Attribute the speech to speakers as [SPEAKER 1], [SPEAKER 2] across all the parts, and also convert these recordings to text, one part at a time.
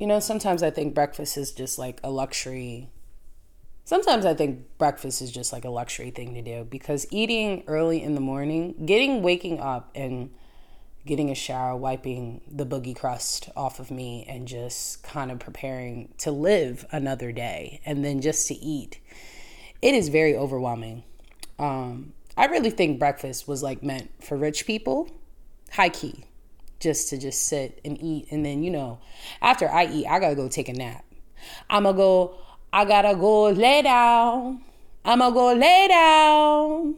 [SPEAKER 1] you know, sometimes I think breakfast is just like a luxury. Sometimes I think breakfast is just like a luxury thing to do because eating early in the morning, getting waking up and getting a shower, wiping the boogie crust off of me, and just kind of preparing to live another day and then just to eat, it is very overwhelming. Um, I really think breakfast was like meant for rich people, high key, just to just sit and eat. And then, you know, after I eat, I gotta go take a nap. I'm gonna go, I gotta go lay down. I'm gonna go lay down.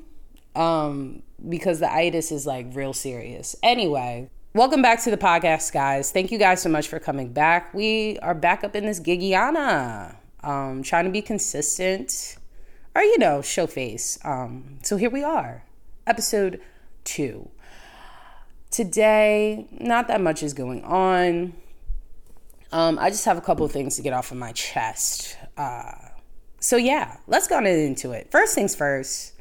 [SPEAKER 1] Um, because the itis is like real serious. Anyway, welcome back to the podcast, guys. Thank you guys so much for coming back. We are back up in this gigiana, um, trying to be consistent or, you know, show face. Um, so here we are, episode two. Today, not that much is going on. Um, I just have a couple of things to get off of my chest. Uh, so yeah, let's go into it. First things first.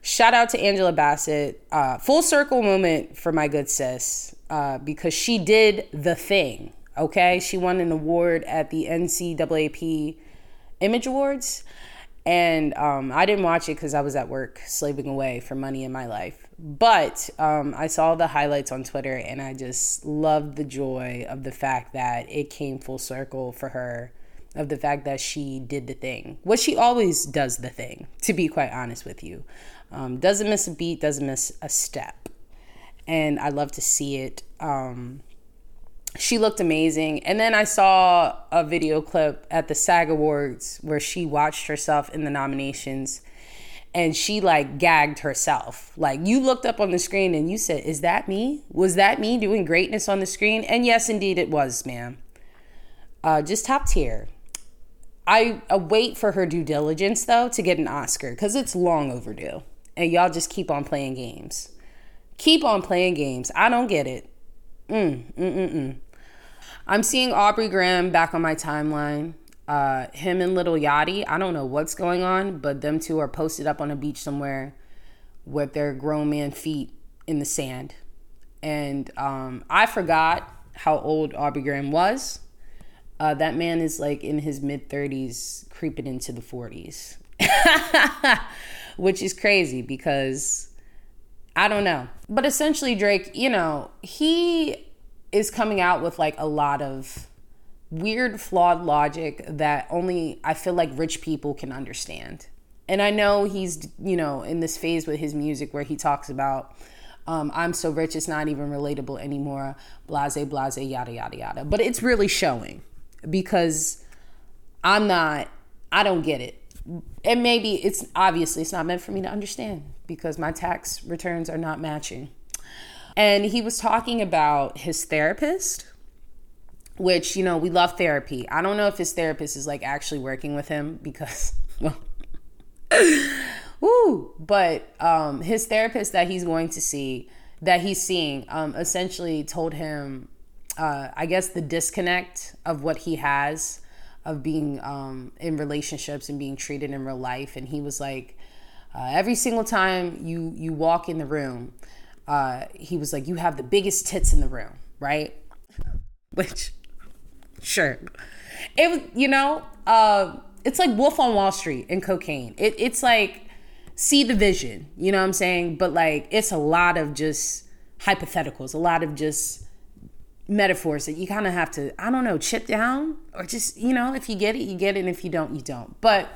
[SPEAKER 1] Shout out to Angela Bassett. Uh, full circle moment for my good sis uh, because she did the thing. Okay, she won an award at the NAACP Image Awards, and um, I didn't watch it because I was at work slaving away for money in my life. But um, I saw the highlights on Twitter, and I just loved the joy of the fact that it came full circle for her of the fact that she did the thing. What she always does the thing, to be quite honest with you. Um, doesn't miss a beat, doesn't miss a step. And I love to see it. Um, she looked amazing. And then I saw a video clip at the SAG Awards where she watched herself in the nominations and she like gagged herself. Like you looked up on the screen and you said, Is that me? Was that me doing greatness on the screen? And yes, indeed it was, ma'am. Uh, just top tier. I await for her due diligence though to get an Oscar because it's long overdue and y'all just keep on playing games. Keep on playing games. I don't get it. Mm, mm, mm, mm. I'm seeing Aubrey Graham back on my timeline. Uh, him and Lil Yachty. I don't know what's going on, but them two are posted up on a beach somewhere with their grown man feet in the sand. And um, I forgot how old Aubrey Graham was. Uh, that man is like in his mid 30s, creeping into the 40s. which is crazy because I don't know. But essentially, Drake, you know, he is coming out with like a lot of weird, flawed logic that only I feel like rich people can understand. And I know he's, you know, in this phase with his music where he talks about, um, I'm so rich, it's not even relatable anymore, blase, blase, yada, yada, yada. But it's really showing because I'm not, I don't get it and maybe it's obviously it's not meant for me to understand because my tax returns are not matching. And he was talking about his therapist, which, you know, we love therapy. I don't know if his therapist is like actually working with him because, well, woo, but um, his therapist that he's going to see, that he's seeing, um, essentially told him, uh, I guess, the disconnect of what he has of being um, in relationships and being treated in real life. And he was like, uh, every single time you you walk in the room, uh, he was like, you have the biggest tits in the room, right? Which, sure, it was you know, uh, it's like Wolf on Wall Street and cocaine. It, it's like see the vision, you know what I'm saying? But like, it's a lot of just hypotheticals, a lot of just metaphors that you kind of have to, I don't know, chip down or just, you know, if you get it, you get it. And if you don't, you don't. But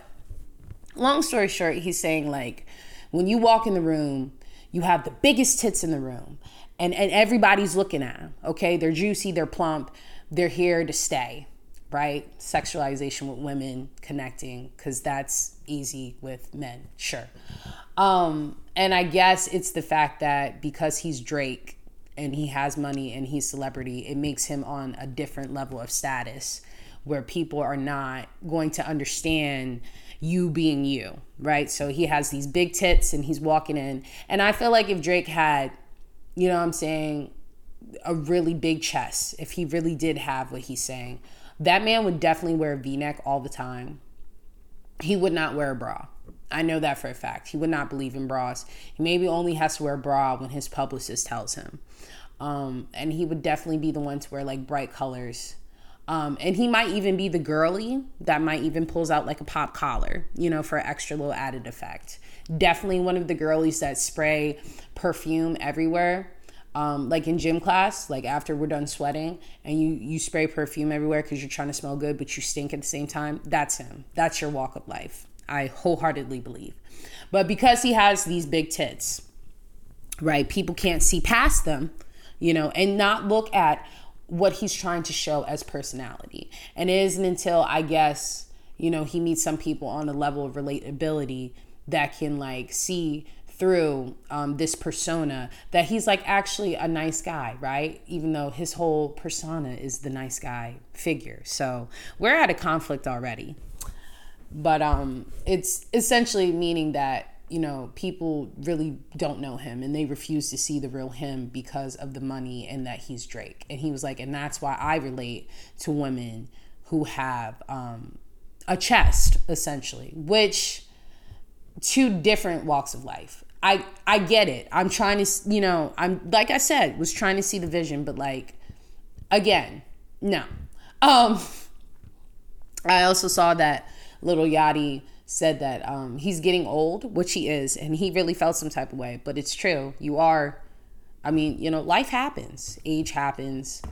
[SPEAKER 1] long story short, he's saying like, when you walk in the room, you have the biggest tits in the room and, and everybody's looking at them. Okay. They're juicy, they're plump, they're here to stay, right? Sexualization with women, connecting, because that's easy with men, sure. Um, and I guess it's the fact that because he's Drake, and he has money and he's celebrity, it makes him on a different level of status where people are not going to understand you being you, right? So he has these big tits and he's walking in. And I feel like if Drake had, you know what I'm saying, a really big chest, if he really did have what he's saying, that man would definitely wear a v neck all the time. He would not wear a bra. I know that for a fact. He would not believe in bras. He maybe only has to wear a bra when his publicist tells him. Um, and he would definitely be the one to wear like bright colors Um, and he might even be the girly that might even pulls out like a pop collar, you know, for extra little added effect. Definitely one of the girlies that spray perfume everywhere. Um, like in gym class, like after we're done sweating and you you spray perfume everywhere because you're trying to smell good, but you stink at the same time. That's him. That's your walk of life. I wholeheartedly believe. But because he has these big tits, right? People can't see past them, you know, and not look at what he's trying to show as personality. And it isn't until I guess, you know, he meets some people on a level of relatability that can like see through um, this persona that he's like actually a nice guy, right? Even though his whole persona is the nice guy figure. So we're at a conflict already. But um, it's essentially meaning that you know, people really don't know him and they refuse to see the real him because of the money and that he's Drake. And he was like, and that's why I relate to women who have um, a chest, essentially, which two different walks of life. I I get it. I'm trying to, you know, I'm like I said, was trying to see the vision, but like again, no. Um I also saw that Lil Yachty said that um, he's getting old, which he is, and he really felt some type of way. But it's true. You are, I mean, you know, life happens, age happens.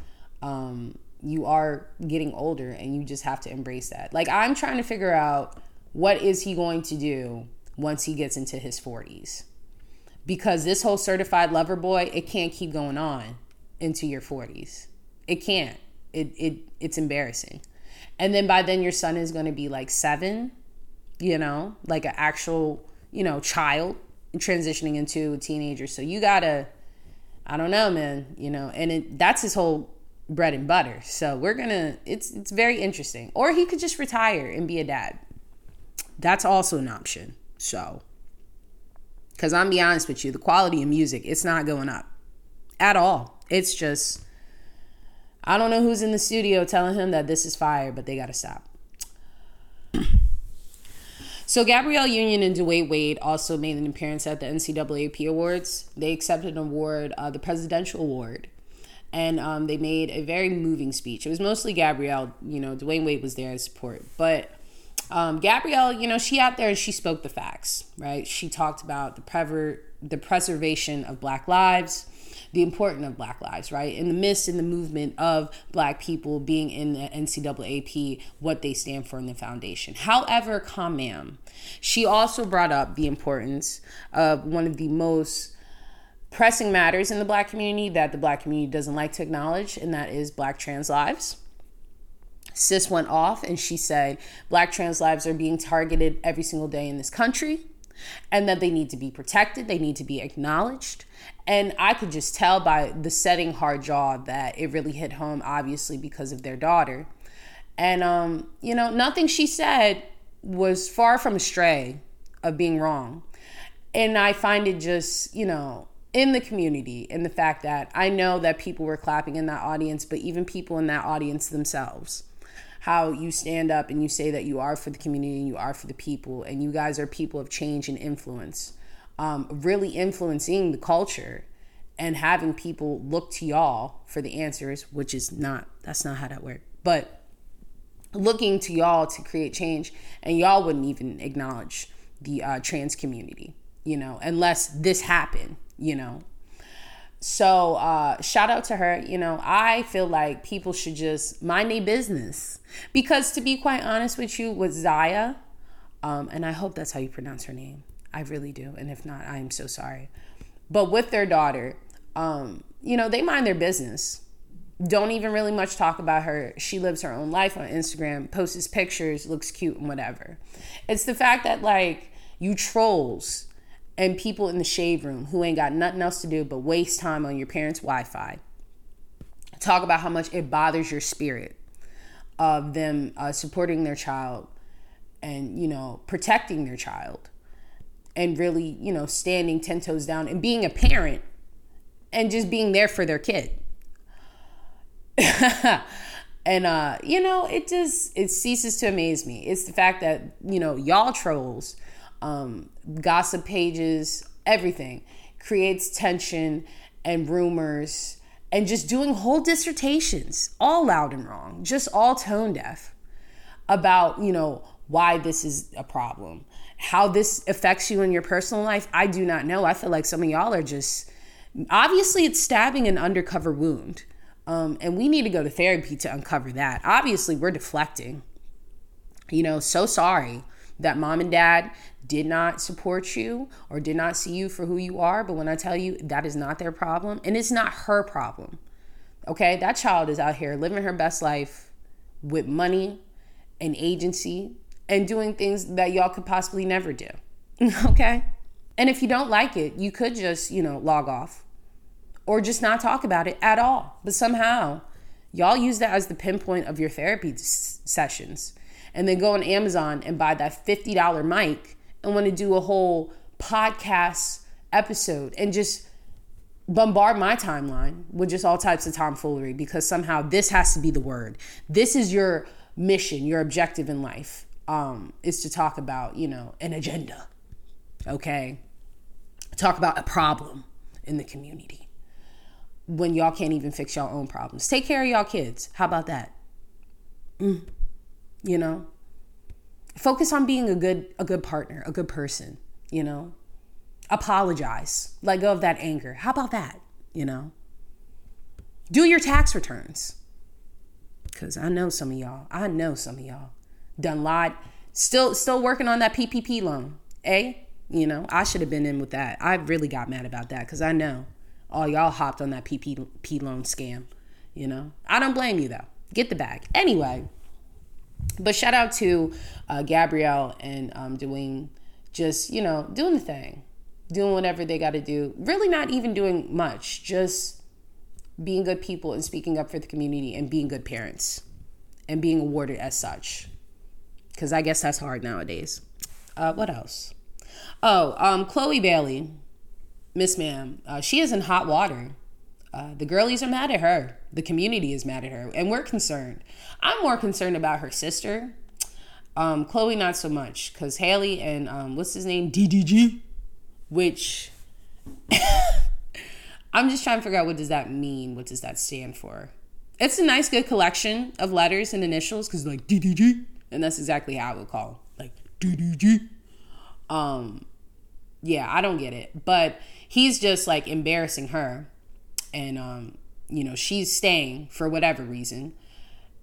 [SPEAKER 1] Um, you are getting older, and you just have to embrace that. Like, I'm trying to figure out what is he going to do once he gets into his 40s. Because this whole certified lover boy, it can't keep going on into your 40s. It can't. It, it it's embarrassing. And then by then your son is going to be like 7 you know, like an actual, you know, child transitioning into a teenager. So you gotta, I don't know, man, you know, and it, that's his whole bread and butter. So we're gonna, it's it's very interesting. Or he could just retire and be a dad. That's also an option. So, because I'm be honest with you, the quality of music, it's not going up at all. It's just, I don't know who's in the studio telling him that this is fire, but they gotta stop. So Gabrielle Union and Dwyane Wade also made an appearance at the NCAA NAACP Awards. They accepted an award, uh, the Presidential Award, and um, they made a very moving speech. It was mostly Gabrielle. You know, Dwyane Wade was there as support, but um, Gabrielle, you know, she out there and she spoke the facts, right? She talked about the prever- the preservation of Black lives the importance of Black lives, right? In the midst in the movement of Black people being in the NAACP, what they stand for in the foundation. However, calm ma'am, she also brought up the importance of one of the most pressing matters in the Black community that the Black community doesn't like to acknowledge, and that is Black trans lives. Sis went off and she said, Black trans lives are being targeted every single day in this country and that they need to be protected, they need to be acknowledged. And I could just tell by the setting hard jaw that it really hit home, obviously, because of their daughter. And, um, you know, nothing she said was far from astray of being wrong. And I find it just, you know, in the community, in the fact that I know that people were clapping in that audience, but even people in that audience themselves how you stand up and you say that you are for the community and you are for the people and you guys are people of change and influence um, really influencing the culture and having people look to y'all for the answers which is not that's not how that works. But looking to y'all to create change and y'all wouldn't even acknowledge the uh, trans community you know unless this happened you know so uh, shout out to her. You know, I feel like people should just mind their business because, to be quite honest with you, with Zaya, um, and I hope that's how you pronounce her name. I really do, and if not, I am so sorry. But with their daughter, um, you know, they mind their business. Don't even really much talk about her. She lives her own life on Instagram, posts pictures, looks cute, and whatever. It's the fact that like you trolls and people in the shade room who ain't got nothing else to do but waste time on your parents' Wi Fi. Talk about how much it bothers your spirit of them uh, supporting their child and, you know, protecting their child and really, you know, standing 10 toes down and being a parent and just being there for their kid. and uh you know it just it ceases to amaze me it's the fact that you know y'all trolls um, gossip pages, everything creates tension and rumors and just doing whole dissertations, all loud and wrong, just all tone deaf about, you know, why this is a problem. How this affects you in your personal life, I do not know. I feel like some of y'all are just obviously it's stabbing an undercover wound. Um, and we need to go to therapy to uncover that. Obviously, we're deflecting. You know, so sorry that mom and dad did not support you or did not see you for who you are. But when I tell you that is not their problem and it's not her problem, okay? That child is out here living her best life with money and agency and doing things that y'all could possibly never do, okay? And if you don't like it, you could just, you know, log off or just not talk about it at all. But somehow, y'all use that as the pinpoint of your therapy s- sessions and then go on Amazon and buy that $50 mic and want to do a whole podcast episode and just bombard my timeline with just all types of tomfoolery because somehow this has to be the word. This is your mission, your objective in life um, is to talk about, you know, an agenda. Okay? Talk about a problem in the community when y'all can't even fix y'all own problems. Take care of y'all kids. How about that? Mm you know focus on being a good a good partner a good person you know? Apologize. Let go of that anger. How about that you know? Do your tax returns. Because i know some of y'all i know some of y'all done lied still still working on that ppp loan eh you know? I should have been in with that. I really got mad about that because i know all y'all hopped on that ppp loan scam you know? I don't blame you though. Get the bag. Anyway but shout out to uh, Gabrielle and um, doing just, you know, doing the thing, doing whatever they got to do. Really not even doing much, just being good people and speaking up for the community and being good parents and being awarded as such. Because I guess that's hard nowadays. Uh, what else? Oh, um, Chloe Bailey, Miss Ma'am, uh, she is in hot water. Uh, the girlies are mad at her. The community is mad at her, and we're concerned. I'm more concerned about her sister. Um, Chloe, not so much, because Halle and um, what's his name, DDG, which I'm just trying to figure out what does that mean. What does that stand for? It's a nice, good collection of letters and initials, because like DDG, and that's exactly how I would call like DDG. Um, yeah, I don't get it, but he's just like embarrassing her and um, you know she's staying for whatever reason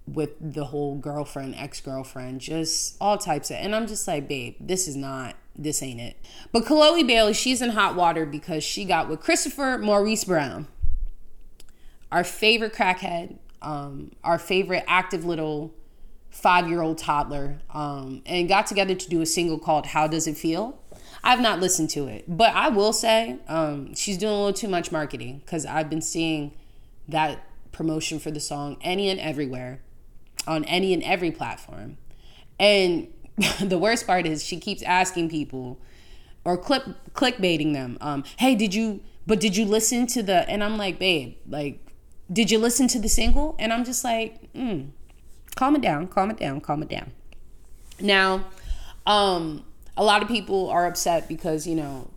[SPEAKER 1] with the whole girlfriend ex-girlfriend just all types of and i'm just like babe this is not this ain't it. But chloe bailey she's in hot water because she got with christopher maurice brown our favorite crackhead um, our favorite active little five-year-old toddler um, and got together to do a single called how does it feel I've not listened to it, but I will say um, she's doing a little too much marketing because I've been seeing that promotion for the song any and everywhere on any and every platform. And the worst part is she keeps asking people or click clickbaiting them. Um, hey, did you? But did you listen to the? And I'm like, babe, like, did you listen to the single? And I'm just like, mm, calm it down, calm it down, calm it down. Now, um, a lot of people are upset because, you know,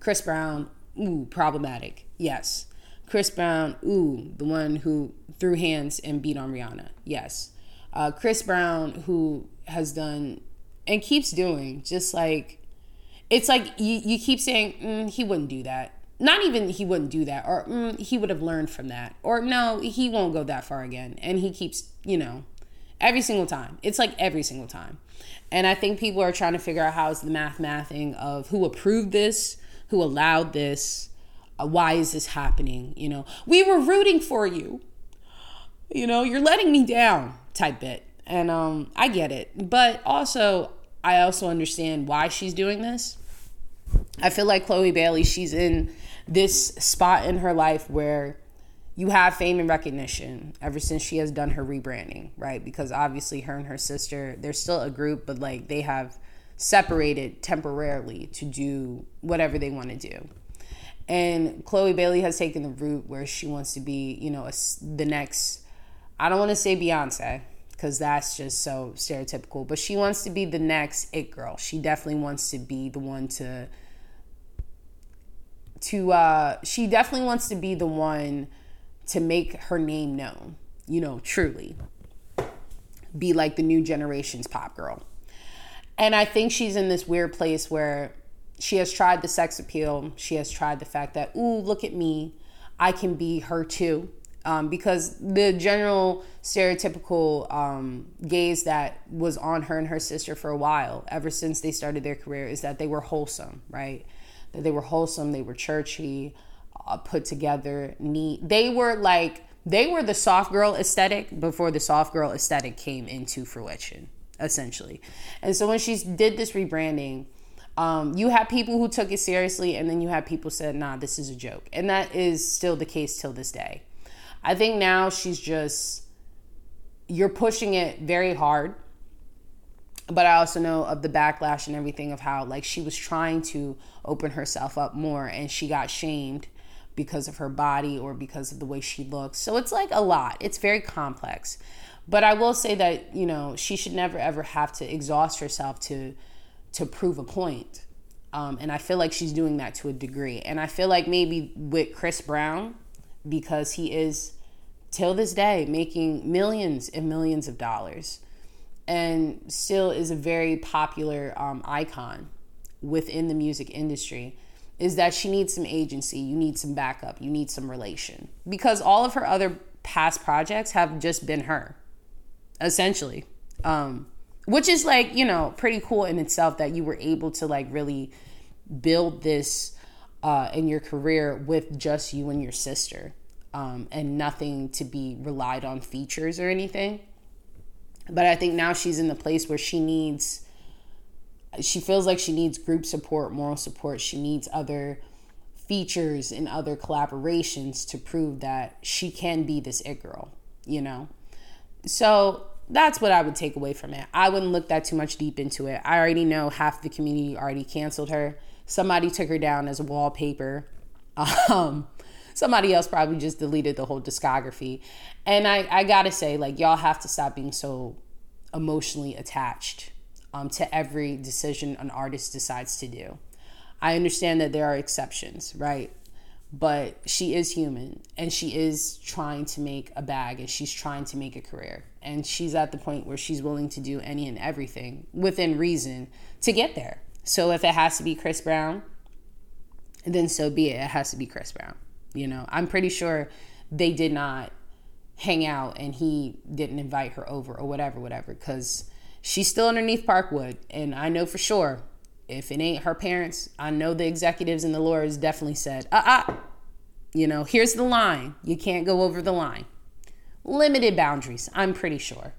[SPEAKER 1] Chris Brown, ooh, problematic. Yes. Chris Brown, ooh, the one who threw hands and beat on Rihanna. Yes. Uh, Chris Brown, who has done and keeps doing, just like, it's like you, you keep saying, mm, he wouldn't do that. Not even he wouldn't do that, or mm, he would have learned from that, or no, he won't go that far again. And he keeps, you know, every single time. It's like every single time. And I think people are trying to figure out how is the math mathing of who approved this, who allowed this, uh, why is this happening? You know, we were rooting for you. You know, you're letting me down type bit. And um, I get it. But also, I also understand why she's doing this. I feel like Chloe Bailey, she's in this spot in her life where you have fame and recognition ever since she has done her rebranding, right? Because obviously her and her sister, they're still a group, but like they have separated temporarily to do whatever they want to do. And Chloe Bailey has taken the route where she wants to be, you know, a, the next, I don't want to say Beyonce, because that's just so stereotypical, but she wants to be the next it girl. She definitely wants to be the one to, to, uh, she definitely wants to be the one to make her name known, you know, truly. Be like the new generation's pop girl. And I think she's in this weird place where she has tried the sex appeal. She has tried the fact that, ooh, look at me. I can be her too. Um, because the general stereotypical um, gaze that was on her and her sister for a while, ever since they started their career, is that they were wholesome, right? That they were wholesome, they were churchy, uh, put together, neat. They were like, they were the soft girl aesthetic before the soft girl aesthetic came into fruition, essentially. And so when she did this rebranding, um, you had people who took it seriously, and then you had people said, "Nah, this is a joke," and that is still the case till this day. I think now she's just you're pushing it very hard. But I also know of the backlash and everything of how like she was trying to open herself up more and she got shamed because of her body or because of the way she looks. So it's like a lot. It's very complex. But I will say that, you know, she should never ever have to exhaust herself to to prove a point. Um, and I feel like she's doing that to a degree. And I feel like maybe with Chris Brown, because he is till this day making millions and millions of dollars and still is a very popular um, icon within the music industry is that she needs some agency you need some backup you need some relation. Because all of her other past projects have just been her essentially. Um, which is like you know pretty cool in itself that you were able to like really build this uh, in your career with just you and your sister um, and nothing to be relied on features or anything. But i think now she's in the place where she needs she feels like she needs group support moral support she needs other features and other collaborations to prove that she can be this it girl you know so that's what I would take away from it. I wouldn't look that too much deep into it. I already know half the community already canceled her. Somebody took her down as wallpaper. Um, somebody else probably just deleted the whole discography. And I, I gotta say, like, y'all have to stop being so emotionally attached um, to every decision an artist decides to do. I understand that there are exceptions, right? but she is human and she is trying to make a bag and she's trying to make a career and she's at the point where she's willing to do any and everything within reason to get there so if it has to be chris brown then so be it it has to be chris brown you know i'm pretty sure they did not hang out and he didn't invite her over or whatever whatever because she's still underneath parkwood and i know for sure if it ain't her parents, I know the executives and the lawyers definitely said, uh uh, you know, here's the line. You can't go over the line. Limited boundaries, I'm pretty sure.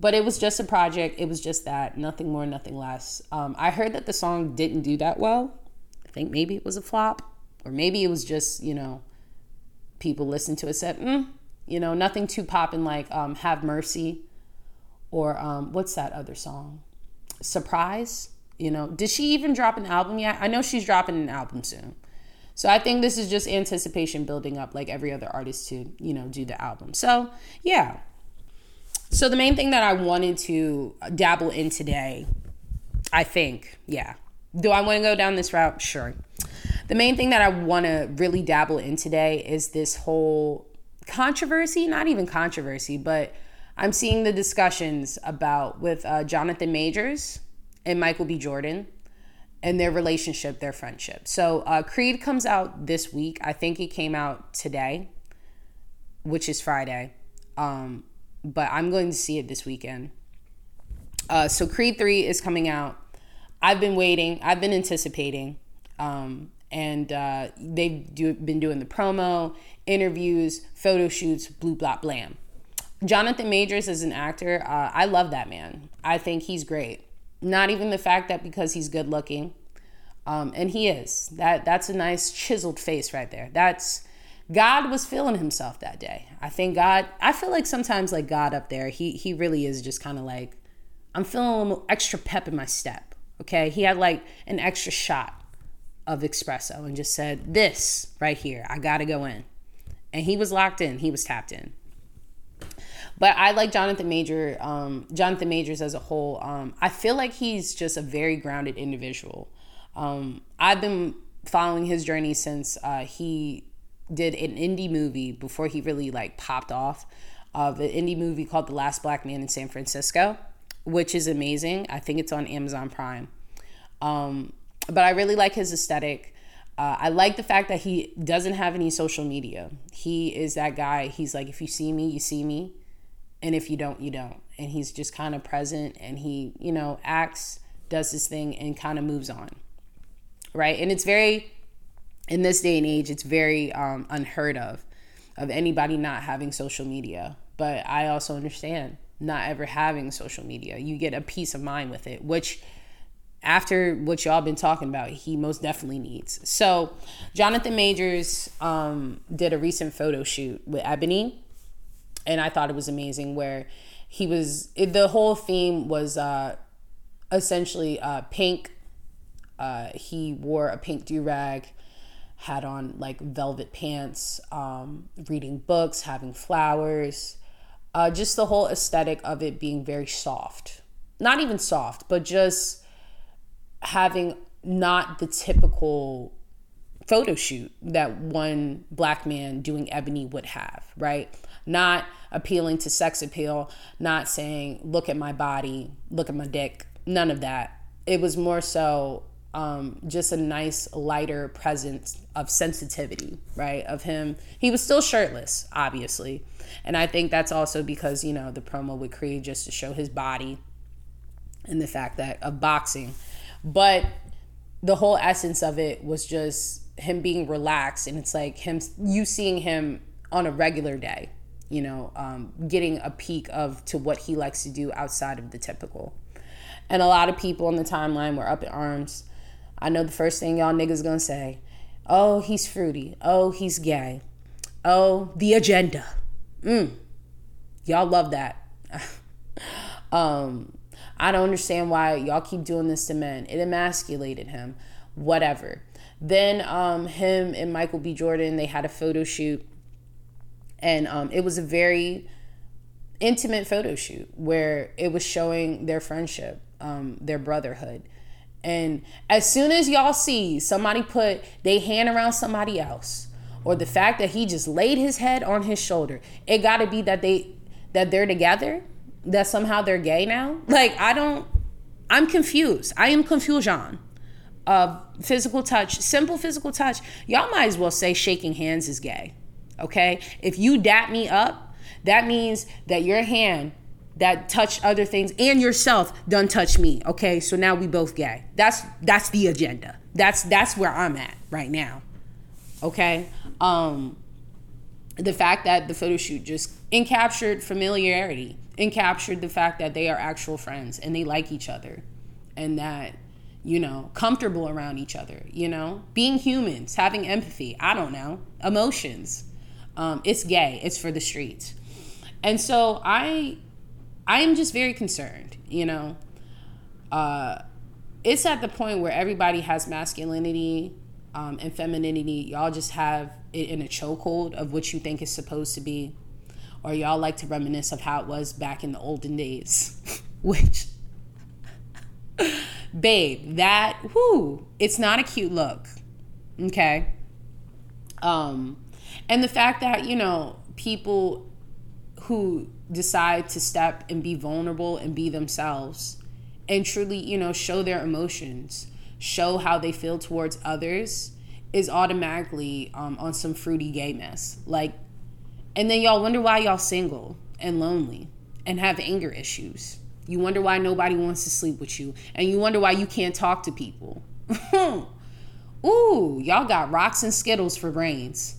[SPEAKER 1] But it was just a project. It was just that, nothing more, nothing less. Um, I heard that the song didn't do that well. I think maybe it was a flop, or maybe it was just, you know, people listened to it said, mm, you know, nothing too popping like um, Have Mercy or um, what's that other song? Surprise you know, did she even drop an album yet? I know she's dropping an album soon. So I think this is just anticipation building up like every other artist to, you know, do the album. So, yeah. So the main thing that I wanted to dabble in today, I think, yeah. Do I want to go down this route? Sure. The main thing that I want to really dabble in today is this whole controversy, not even controversy, but I'm seeing the discussions about with uh, Jonathan Majors and Michael B. Jordan and their relationship, their friendship. So uh, Creed comes out this week. I think it came out today, which is Friday. Um, but I'm going to see it this weekend. Uh, so Creed 3 is coming out. I've been waiting, I've been anticipating. Um, and uh, they've do, been doing the promo, interviews, photo shoots, blue, blah, blam. Jonathan Majors is an actor. Uh, I love that man. I think he's great. Not even the fact that because he's good looking, um, and he is. That that's a nice chiseled face right there. That's God was feeling himself that day. I think God. I feel like sometimes like God up there, he he really is just kind of like, I'm feeling extra pep in my step. Okay, he had like an extra shot of espresso and just said, "This right here, I gotta go in," and he was locked in. He was tapped in. But I like Jonathan Major, um, Jonathan Majors as a whole. Um, I feel like he's just a very grounded individual. Um, I've been following his journey since uh, he did an indie movie before he really like popped off of an indie movie called The Last Black Man in San Francisco, which is amazing. I think it's on Amazon Prime. Um, but I really like his aesthetic. Uh, I like the fact that he doesn't have any social media. He is that guy. He's like, if you see me, you see me. And if you don't, you don't. And he's just kind of present and he, you know, acts, does this thing, and kind of moves on. Right. And it's very, in this day and age, it's very um, unheard of, of anybody not having social media. But I also understand not ever having social media. You get a peace of mind with it, which after what y'all been talking about, he most definitely needs. So, Jonathan Majors um, did a recent photo shoot with Ebony, and I thought it was amazing. Where he was, it, the whole theme was uh, essentially uh, pink. Uh, he wore a pink do rag, had on like velvet pants, um, reading books, having flowers. Uh, just the whole aesthetic of it being very soft. Not even soft, but just having not the typical photo shoot that one black man doing ebony would have, right? Not appealing to sex appeal, not saying, look at my body, look at my dick, none of that. It was more so um, just a nice, lighter presence of sensitivity, right? Of him. He was still shirtless, obviously. And I think that's also because, you know, the promo with Creed just to show his body and the fact that of boxing but the whole essence of it was just him being relaxed and it's like him you seeing him on a regular day you know um, getting a peek of to what he likes to do outside of the typical and a lot of people on the timeline were up in arms i know the first thing y'all niggas gonna say oh he's fruity oh he's gay oh the agenda mm. y'all love that um I don't understand why y'all keep doing this to men. It emasculated him. Whatever. Then um, him and Michael B. Jordan, they had a photo shoot. And um, it was a very intimate photo shoot where it was showing their friendship, um, their brotherhood. And as soon as y'all see somebody put their hand around somebody else, or the fact that he just laid his head on his shoulder, it got to be that they that they're together that somehow they're gay now. Like I don't I'm confused. I am confusion. Uh, physical touch, simple physical touch. Y'all might as well say shaking hands is gay. Okay? If you dap me up, that means that your hand that touched other things and yourself done touch me. Okay? So now we both gay. That's that's the agenda. That's that's where I'm at right now. Okay? Um the fact that the photo shoot just encaptured familiarity and captured the fact that they are actual friends and they like each other and that you know comfortable around each other you know being humans having empathy i don't know emotions um, it's gay it's for the streets and so i i am just very concerned you know uh, it's at the point where everybody has masculinity um, and femininity y'all just have it in a chokehold of what you think is supposed to be or y'all like to reminisce of how it was back in the olden days, which, babe, that, whoo, it's not a cute look. Okay. Um, and the fact that, you know, people who decide to step and be vulnerable and be themselves and truly, you know, show their emotions, show how they feel towards others is automatically um, on some fruity gayness. Like and then y'all wonder why y'all single and lonely and have anger issues. You wonder why nobody wants to sleep with you. And you wonder why you can't talk to people. Ooh, y'all got rocks and skittles for brains.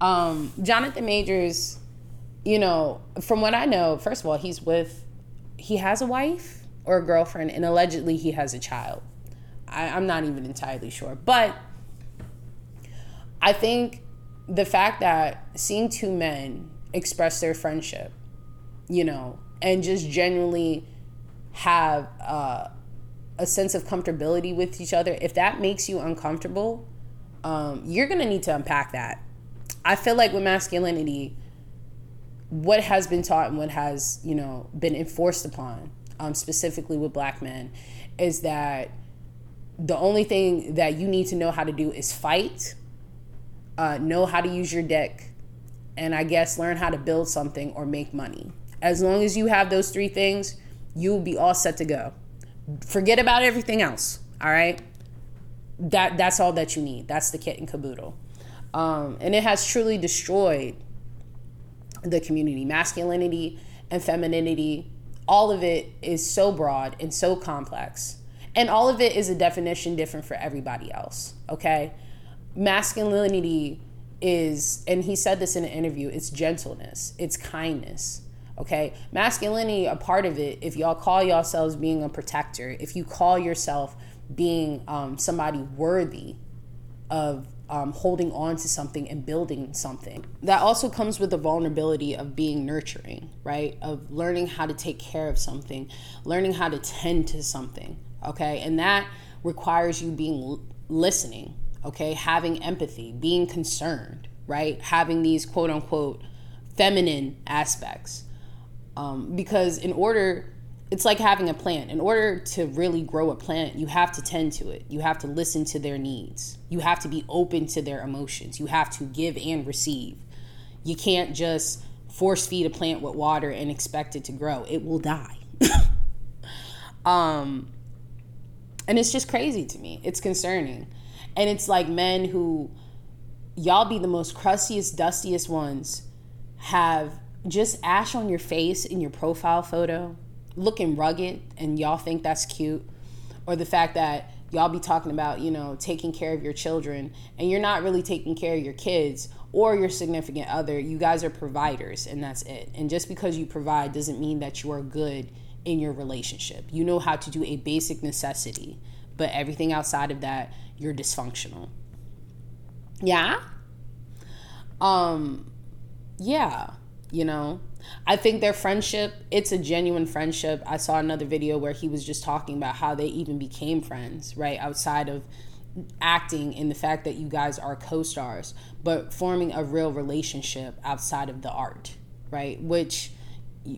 [SPEAKER 1] Um, Jonathan Majors, you know, from what I know, first of all, he's with, he has a wife or a girlfriend, and allegedly he has a child. I, I'm not even entirely sure. But I think the fact that seeing two men express their friendship, you know, and just genuinely have uh, a sense of comfortability with each other, if that makes you uncomfortable, um, you're gonna need to unpack that. I feel like with masculinity, what has been taught and what has you know been enforced upon, um, specifically with black men, is that the only thing that you need to know how to do is fight uh, know how to use your dick, and I guess learn how to build something or make money. As long as you have those three things, you'll be all set to go. Forget about everything else. All right. That that's all that you need. That's the kit and caboodle. Um, and it has truly destroyed the community. Masculinity and femininity, all of it is so broad and so complex. And all of it is a definition different for everybody else. Okay. Masculinity is, and he said this in an interview, it's gentleness, it's kindness Okay. Masculinity, a part of it, if y'all call yourselves being a protector, if you call yourself being um, somebody worthy of um, holding on to something and building something, that also comes with the vulnerability of being nurturing, right? Of learning how to take care of something, learning how to tend to something. Okay. And that requires you being listening, okay? Having empathy, being concerned, right? Having these quote unquote feminine aspects um, because in order, it's like having a plant. In order to really grow a plant, you have to tend to it. You have to listen to their needs. You have to be open to their emotions. You have to give and receive. You can't just force feed a plant with water and expect it to grow. It will die. um, and it's just crazy to me. It's concerning. And it's like men who, y'all be the most crustiest, dustiest ones, have just ash on your face in your profile photo, looking rugged, and y'all think that's cute, or the fact that y'all be talking about, you know, taking care of your children and you're not really taking care of your kids or your significant other. You guys are providers and that's it. And just because you provide doesn't mean that you are good in your relationship. You know how to do a basic necessity, but everything outside of that, you're dysfunctional. Yeah? Um yeah you know i think their friendship it's a genuine friendship. I saw another video where he was just talking about how they even became friends right outside of acting in the fact that you guys are co-stars but forming a real relationship outside of the art right which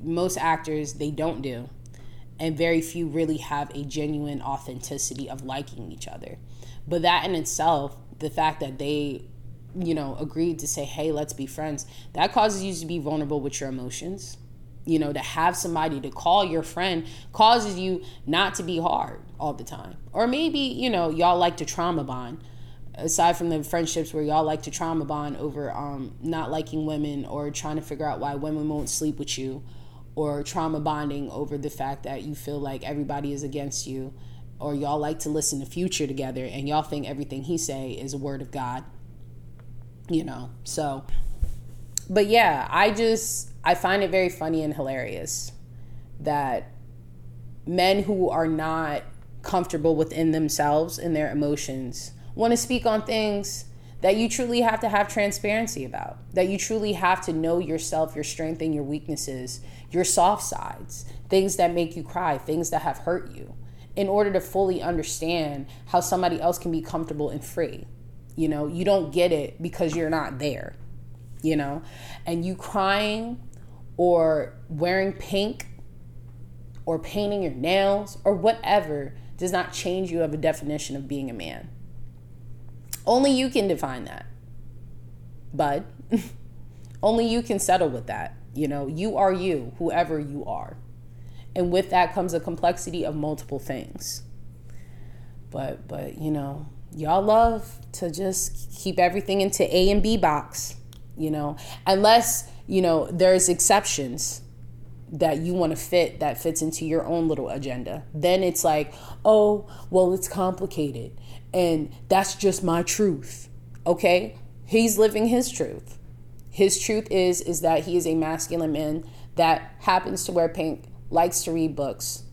[SPEAKER 1] most actors they don't do. And very few really have a genuine authenticity of liking each other. But that in itself the fact that they you know, agreed to say, hey, let's be friends, that causes you to be vulnerable with your emotions. You know, to have somebody to call your friend causes you not to be hard all the time. Or maybe, you know, y'all like to trauma bond. Aside from the friendships where y'all like to trauma bond over um, not liking women or trying to figure out why women won't sleep with you, or trauma bonding over the fact that you feel like everybody is against you, or y'all like to listen to Future together and y'all think everything he say is a word of God you know so. But yeah i just i find it very funny and hilarious that men who are not comfortable within themselves and their emotions want to speak on things that you truly have to have transparency about that you truly have to know yourself your strength and your weaknesses your soft sides things that make you cry things that have hurt you in order to fully understand how somebody else can be comfortable and free you know, you don't get it because you're not there, you know, and you crying or wearing pink or painting your nails or whatever does not change you of a definition of being a man. Only you can define that. But only you can settle with that. You know, you are you, whoever you are. And with that comes a complexity of multiple things. But but you know, y'all love to just keep everything into A and B box, you know, unless, you know, there's exceptions that you want to fit that fits into your own little agenda. Then it's like, oh, well, it's complicated. And that's just my truth. Okay? He's living his truth. His truth is is that he is a masculine man that happens to wear pink, likes to read books,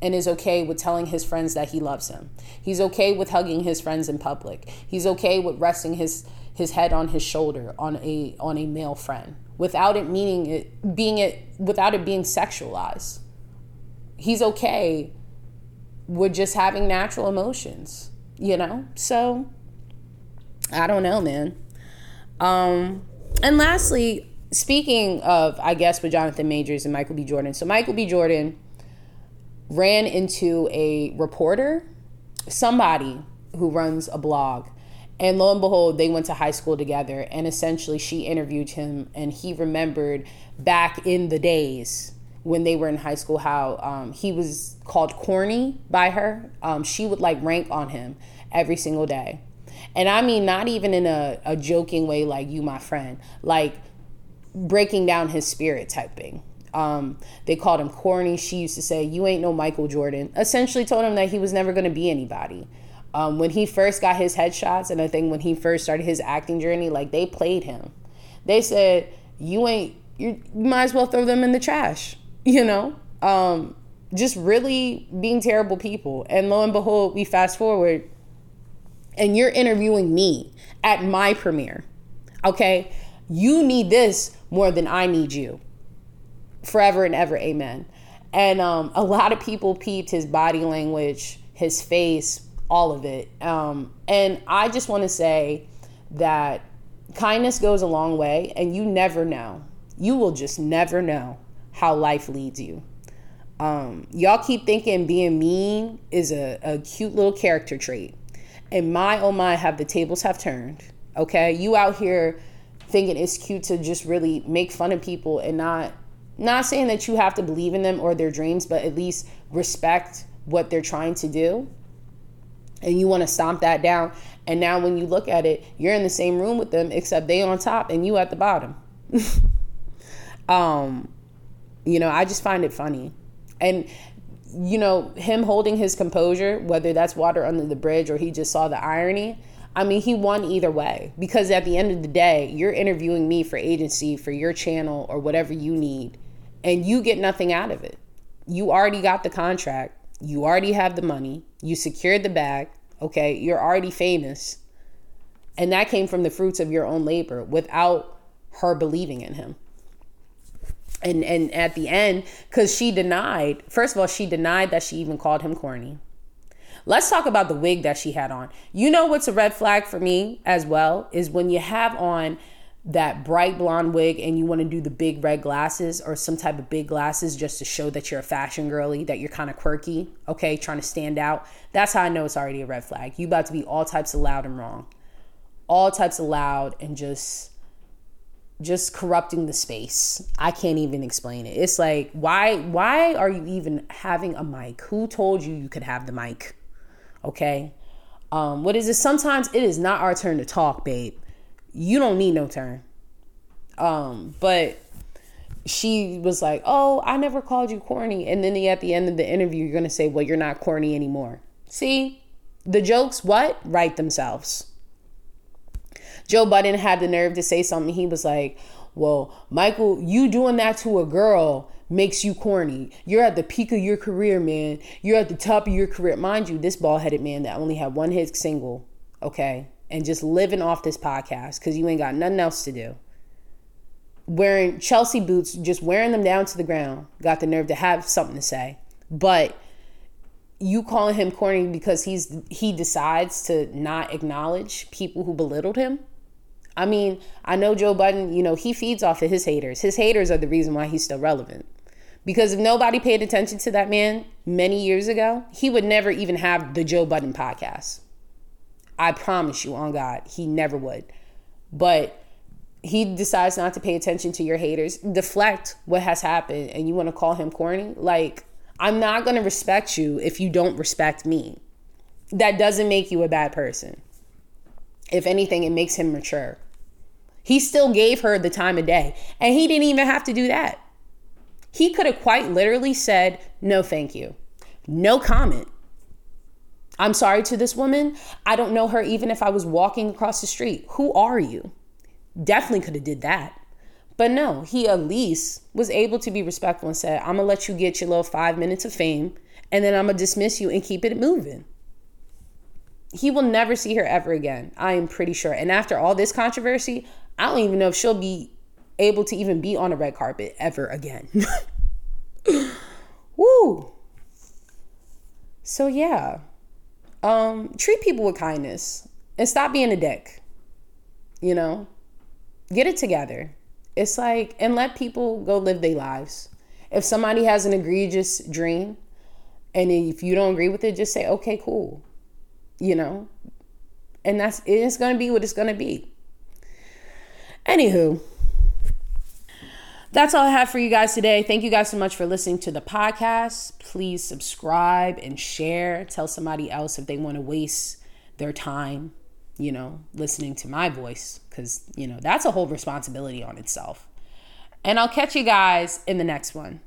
[SPEAKER 1] and is okay with telling his friends that he loves him. He's okay with hugging his friends in public. He's okay with resting his his head on his shoulder on a on a male friend without it meaning it being it without it being sexualized. He's okay with just having natural emotions, you know? So I don't know, man. Um and lastly, speaking of I guess with Jonathan Majors and Michael B. Jordan. So Michael B. Jordan ran into a reporter, somebody who runs a blog, And lo and behold, they went to high school together. And essentially, she interviewed him, and he remembered back in the days when they were in high school how um, he was called corny by her. Um, she would like rank on him every single day. And I mean, not even in a, a joking way, like you, my friend, like breaking down his spirit type thing. Um, they called him corny. She used to say, You ain't no Michael Jordan. Essentially told him that he was never going to be anybody. Um, when he first got his headshots, and I think when he first started his acting journey, like they played him. They said, You ain't, you might as well throw them in the trash, you know? Um, just really being terrible people. And lo and behold, we fast forward, and you're interviewing me at my premiere. Okay? You need this more than I need you forever and ever. Amen. And um, a lot of people peeped his body language, his face, all of it. Um, and I just want to say that kindness goes a long way, and you never know. You will just never know how life leads you. Um, y'all keep thinking being mean is a, a cute little character trait. And my oh my, have the tables have turned. Okay, you out here thinking it's cute to just really make fun of people and not not saying that you have to believe in them or their dreams, but at least respect what they're trying to do. And you want to stomp that down. And now when you look at it, you're in the same room with them, except they on top and you at the bottom. um, you know, I just find it funny. And you know, him holding his composure, whether that's water under the bridge or he just saw the irony, I mean, he won either way because at the end of the day, you're interviewing me for agency for your channel or whatever you need and you get nothing out of it. You already got the contract, you already have the money, you secured the bag, okay? You're already famous. And that came from the fruits of your own labor without her believing in him. And and at the end, because she denied, first of all, she denied that she even called him corny. Let's talk about the wig that she had on. You know what's a red flag for me as well is when you have on that bright blonde wig and you want to do the big red glasses or some type of big glasses just to show that you're a fashion girly, that you're kind of quirky, okay, trying to stand out. That's how I know it's already a red flag. You about to be all types of loud and wrong. All types of loud and just just corrupting the space. I can't even explain it. It's like why why are you even having a mic? Who told you you could have the mic? Okay? Um what is it? Sometimes it is not our turn to talk, babe you don't need no turn. Um, but she was like, "Oh, I never called you corny," and then at the end of the interview, you're gonna say, "Well, you're not corny anymore." See, the jokes what write themselves. Joe Budden had the nerve to say something. He was like, "Well, Michael, you doing that to a girl." makes you corny. You're at the peak of your career, man. You're at the top of your career. Mind you, this bald headed man that only had one hit single, okay, and just living off this podcast because you ain't got nothing else to do. Wearing Chelsea boots, just wearing them down to the ground, got the nerve to have something to say. But you calling him corny because he's he decides to not acknowledge people who belittled him. I mean, I know Joe Budden, you know, he feeds off of his haters. His haters are the reason why he's still relevant. Because if nobody paid attention to that man many years ago, he would never even have the Joe Budden podcast. I promise you on God, he never would. But he decides not to pay attention to your haters, deflect what has happened, and you want to call him corny. Like, I'm not going to respect you if you don't respect me. That doesn't make you a bad person. If anything, it makes him mature. He still gave her the time of day, and he didn't even have to do that. He could have quite literally said, No, thank you. No comment. I'm sorry to this woman. I don't know her even if I was walking across the street. Who are you? Definitely could have did that. But no, he at least was able to be respectful and said, I'm gonna let you get your little five minutes of fame and then I'm gonna dismiss you and keep it moving. He will never see her ever again. I am pretty sure. And after all this controversy, I don't even know if she'll be able to even be on a red carpet ever again. Woo. So yeah um, treat people with kindness and stop being a dick. You know, get it together. It's like, and let people go live their lives. If somebody has an egregious dream and if you don't agree with it, just say, okay, cool. You know, And that's it's gonna be what it's gonna be. Anywho, that's all I have for you guys today. Thank you guys so much for listening to the podcast. Please subscribe and share. Tell somebody else if they want to waste their time, you know, listening to my voice, because, you know, that's a whole responsibility on itself. And I'll catch you guys in the next one.